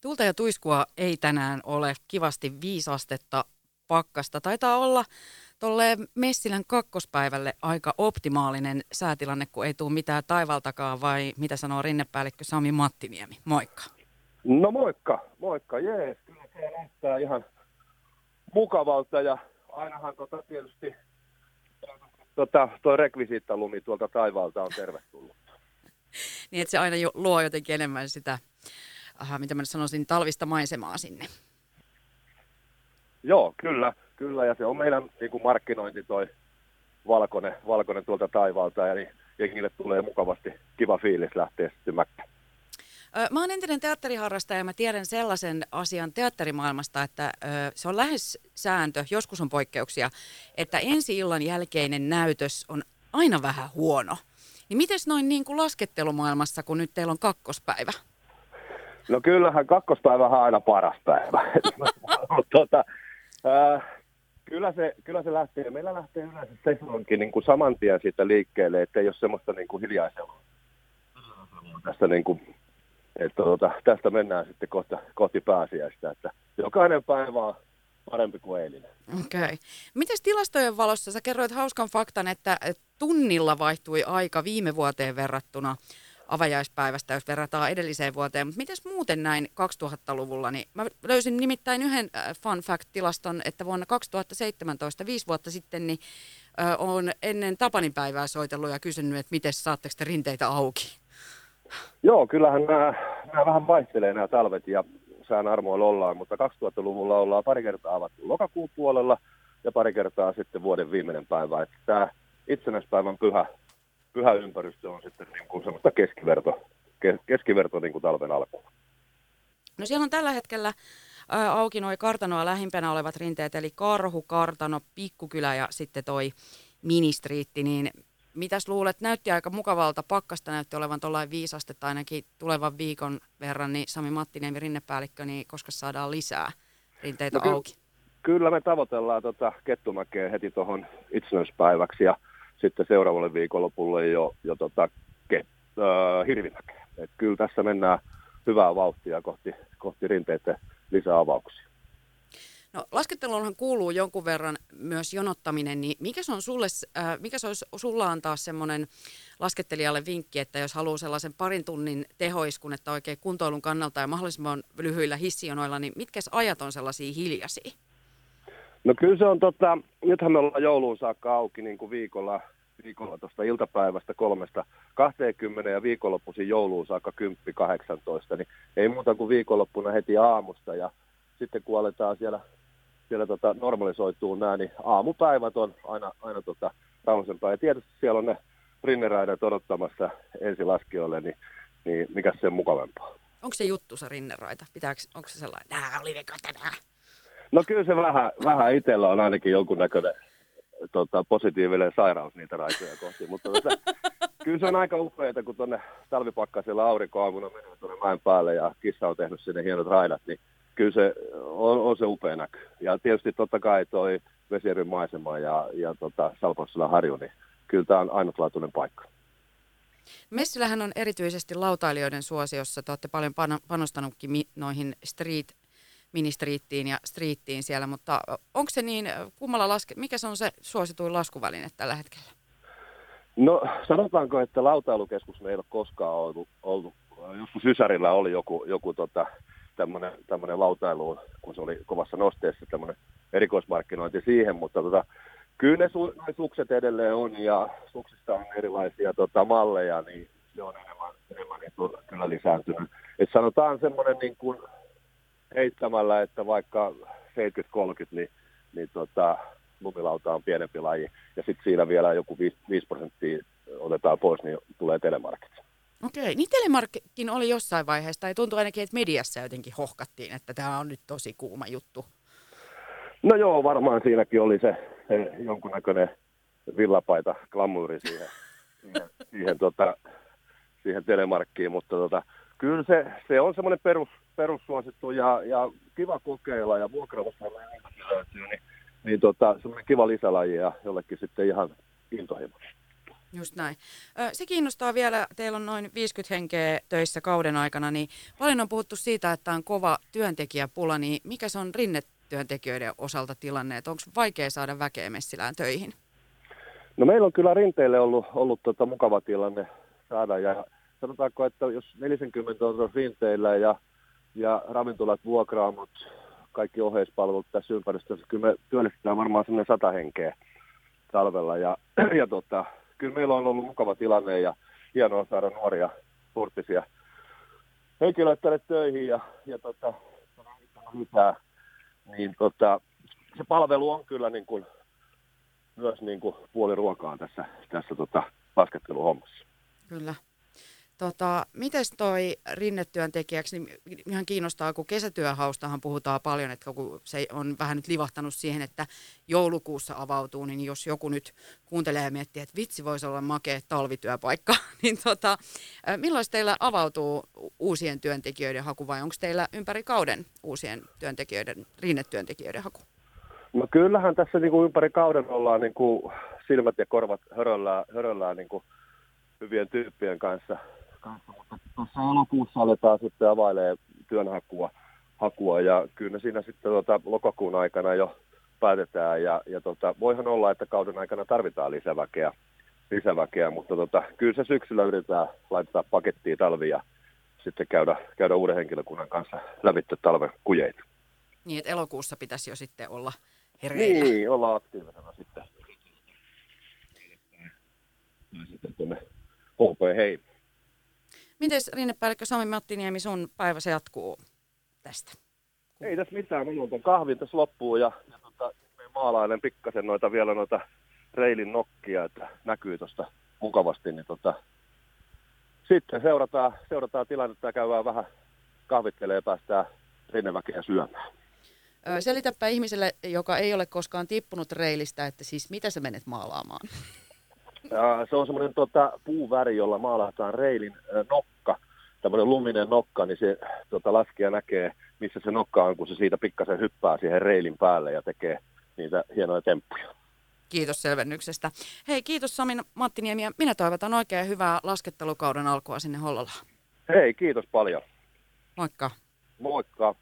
Tulta ja tuiskua ei tänään ole. Kivasti viisastetta pakkasta. Taitaa olla tuolle Messilän kakkospäivälle aika optimaalinen säätilanne, kun ei tule mitään taivaltakaan, vai mitä sanoo rinnepäällikkö Sami Mattiniemi? Moikka. No moikka, moikka, jees. Kyllä se näyttää ihan mukavalta ja ainahan tota tietysti tota, tuo rekvisiittalumi tuolta taivaalta on tervetullut. niin, että se aina jo, luo jotenkin enemmän sitä, aha, mitä mä nyt sanoisin, talvista maisemaa sinne. Joo, kyllä, kyllä. Ja se on meidän niin kuin markkinointi toi valkoinen, valkoinen tuolta taivaalta. Ja niin jengille tulee mukavasti kiva fiilis lähteä sitten mäkkään. Mä oon entinen teatteriharrastaja ja mä tiedän sellaisen asian teatterimaailmasta, että se on lähes sääntö, joskus on poikkeuksia, että ensi illan jälkeinen näytös on aina vähän huono. Niin miten noin niin kuin laskettelumaailmassa, kun nyt teillä on kakkospäivä? No kyllähän kakkospäivä on aina paras päivä. tuota, äh, kyllä, se, kyllä se lähtee. Meillä lähtee yleensä sesonkin niin kuin saman tien siitä liikkeelle, että ei ole semmoista niin kuin hiljaisella. Tästä, niin kuin, että tuota, tästä mennään sitten kohti, kohti pääsiäistä. Että jokainen päivä on parempi kuin eilinen. Okei. Okay. Miten tilastojen valossa, sä kerroit hauskan faktan, että tunnilla vaihtui aika viime vuoteen verrattuna avajaispäivästä, jos verrataan edelliseen vuoteen. Mutta miten muuten näin 2000-luvulla? Niin mä löysin nimittäin yhden äh, fun fact-tilaston, että vuonna 2017, viisi vuotta sitten, niin on ennen Tapanin päivää soitellut ja kysynyt, että miten saatteko te rinteitä auki? Joo, kyllähän nämä, nämä vähän vaihtelee nämä talvet ja sään armoilla ollaan, mutta 2000-luvulla ollaan pari kertaa avattu lokakuun puolella ja pari kertaa sitten vuoden viimeinen päivä. Että tämä itsenäispäivän pyhä pyhä ympäristö on sitten niin kuin semmoista keskiverto, keskiverto niin kuin talven alkuun. No siellä on tällä hetkellä ää, auki noin kartanoa lähimpänä olevat rinteet, eli Karhu, Kartano, Pikkukylä ja sitten toi Ministriitti, niin mitäs luulet, näytti aika mukavalta, pakkasta näytti olevan tuollainen viisastetta ainakin tulevan viikon verran, niin Sami Mattiniemi rinnepäällikkö, niin koska saadaan lisää rinteitä no, ky- auki? Kyllä me tavoitellaan tota Kettumäkeä heti tuohon itsenäispäiväksi ja sitten seuraavalle viikonlopulle jo, jo tota, ke, äh, hirvimäkeä. Et kyllä tässä mennään hyvää vauhtia kohti, kohti rinteiden lisäavauksia. No, lasketteluunhan kuuluu jonkun verran myös jonottaminen, niin mikä se on sulle, äh, mikä se olisi sulla antaa semmoinen laskettelijalle vinkki, että jos haluaa sellaisen parin tunnin tehoiskun, että oikein kuntoilun kannalta ja mahdollisimman lyhyillä hissijonoilla, niin mitkä ajat on sellaisia hiljaisia? No kyllä se on, tota, nythän me ollaan jouluun saakka auki niin kuin viikolla, viikolla tuosta iltapäivästä kolmesta 20 ja viikonloppuisin jouluun saakka 10-18, niin ei muuta kuin viikonloppuna heti aamusta ja sitten kun aletaan siellä, siellä tota normalisoituu nämä, niin aamupäivät on aina, aina tota rauhallisempaa. Ja tietysti siellä on ne rinneraidat odottamassa ensilaskijoille, niin, niin mikä se on mukavampaa. Onko se juttu se rinneraita? Pitääkö, onko se sellainen, nää oli tänään? No kyllä se vähän, vähän itsellä on ainakin jonkunnäköinen tota, positiivinen sairaus niitä raitoja kohti, mutta tota, kyllä se on aika upeaa, kun tuonne talvipakkasella aurinkoaamuna menee tuonne mäen päälle ja kissa on tehnyt sinne hienot raidat, niin kyllä se on, on se upea näky. Ja tietysti totta kai toi Vesijärven maisema ja, ja tota, Salpausselän harju, niin kyllä tämä on ainutlaatuinen paikka. Messilähän on erityisesti lautailijoiden suosiossa. Te olette paljon panostanutkin noihin street ministriittiin ja striittiin siellä, mutta onko se niin, kummalla laske, mikä se on se suosituin laskuväline tällä hetkellä? No sanotaanko, että lautailukeskus meillä ei ole koskaan ollut, ollut joskus Sysärillä oli joku, joku tota, tämmöinen lautailuun, kun se oli kovassa nosteessa tämmöinen erikoismarkkinointi siihen, mutta tota, kyllä ne, su, sukset edelleen on ja suksista on erilaisia tota, malleja, niin se on enemmän, enemmän niin, kyllä lisääntynyt. Et sanotaan semmoinen niin kuin heittämällä, että vaikka 70-30, niin, niin tota, lumilauta on pienempi laji. Ja sitten siinä vielä joku 5, 5 prosenttia otetaan pois, niin tulee telemarkit. Okei, niin telemarkkin oli jossain vaiheessa, tai tuntuu ainakin, että mediassa jotenkin hohkattiin, että tämä on nyt tosi kuuma juttu. No joo, varmaan siinäkin oli se, se jonkunnäköinen villapaita, glamuuri siihen, siihen, siihen, tota, siihen telemarkkiin, mutta tota, kyllä se, se on semmoinen perus, perussuosittu ja, ja kiva kokeilla ja vuokrausta löytyy, niin, niin tota, semmoinen kiva lisälaji ja jollekin sitten ihan intohimo. Just näin. Se kiinnostaa vielä, teillä on noin 50 henkeä töissä kauden aikana, niin paljon on puhuttu siitä, että on kova työntekijäpula, niin mikä se on rinnetyöntekijöiden osalta tilanne, että onko vaikea saada väkeä Messilään töihin? No meillä on kyllä rinteille ollut, ollut tota mukava tilanne saada ja sanotaanko, että jos 40 on rinteillä ja, ja ravintolat, vuokraamot, kaikki oheispalvelut tässä ympäristössä, kyllä me työllistetään varmaan sellainen sata henkeä talvella ja, ja tota, kyllä meillä on ollut mukava tilanne ja hienoa saada nuoria sporttisia henkilöitä tänne töihin ja, ja tota, lisää, niin tota, se palvelu on kyllä niin kuin, myös niin kuin puoli ruokaa tässä, tässä tota, lasketteluhommassa. Kyllä. Tota, Miten toi rinnetyöntekijäksi, niin ihan kiinnostaa, kun kesätyöhaustahan puhutaan paljon, että kun se on vähän nyt livahtanut siihen, että joulukuussa avautuu, niin jos joku nyt kuuntelee ja miettii, että vitsi voisi olla makea talvityöpaikka, niin tota, milloin teillä avautuu uusien työntekijöiden haku vai onko teillä ympäri kauden uusien työntekijöiden, rinnetyöntekijöiden haku? No kyllähän tässä niin kuin ympäri kauden ollaan niin kuin silmät ja korvat höröllään, höröllään niin kuin hyvien tyyppien kanssa kanssa, mutta tuossa elokuussa aletaan sitten availee työnhakua hakua, ja kyllä siinä sitten tota, lokakuun aikana jo päätetään ja, ja tota, voihan olla, että kauden aikana tarvitaan lisäväkeä, lisäväkeä mutta tota, kyllä se syksyllä yritetään laittaa pakettiin talvia sitten käydä, käydä uuden henkilökunnan kanssa lävitse talven kujeita. Niin, että elokuussa pitäisi jo sitten olla hereillä. Niin, olla aktiivisena sitten. Sitten tuonne HP hei. Miten rinnepäällikkö Sami Mattiniemi, sun päivä se jatkuu tästä? Ei tässä mitään, minulla on kahvi tässä loppuu ja, ja tota, maalainen pikkasen noita vielä noita reilin nokkia, että näkyy tuosta mukavasti, niin tota, sitten seurataan, seurataan tilannetta ja käydään vähän kahvittelee ja päästään rinneväkeä syömään. Selitäpä ihmiselle, joka ei ole koskaan tippunut reilistä, että siis mitä sä menet maalaamaan? Se on semmoinen tota, puuväri, jolla maalataan reilin nokka, tämmöinen luminen nokka, niin se tota, laskija näkee, missä se nokka on, kun se siitä pikkasen hyppää siihen reilin päälle ja tekee niitä hienoja temppuja. Kiitos selvennyksestä. Hei, kiitos Sami Mattiniemi ja minä toivotan oikein hyvää laskettelukauden alkua sinne Hollolaan. Hei, kiitos paljon. Moikka. Moikka.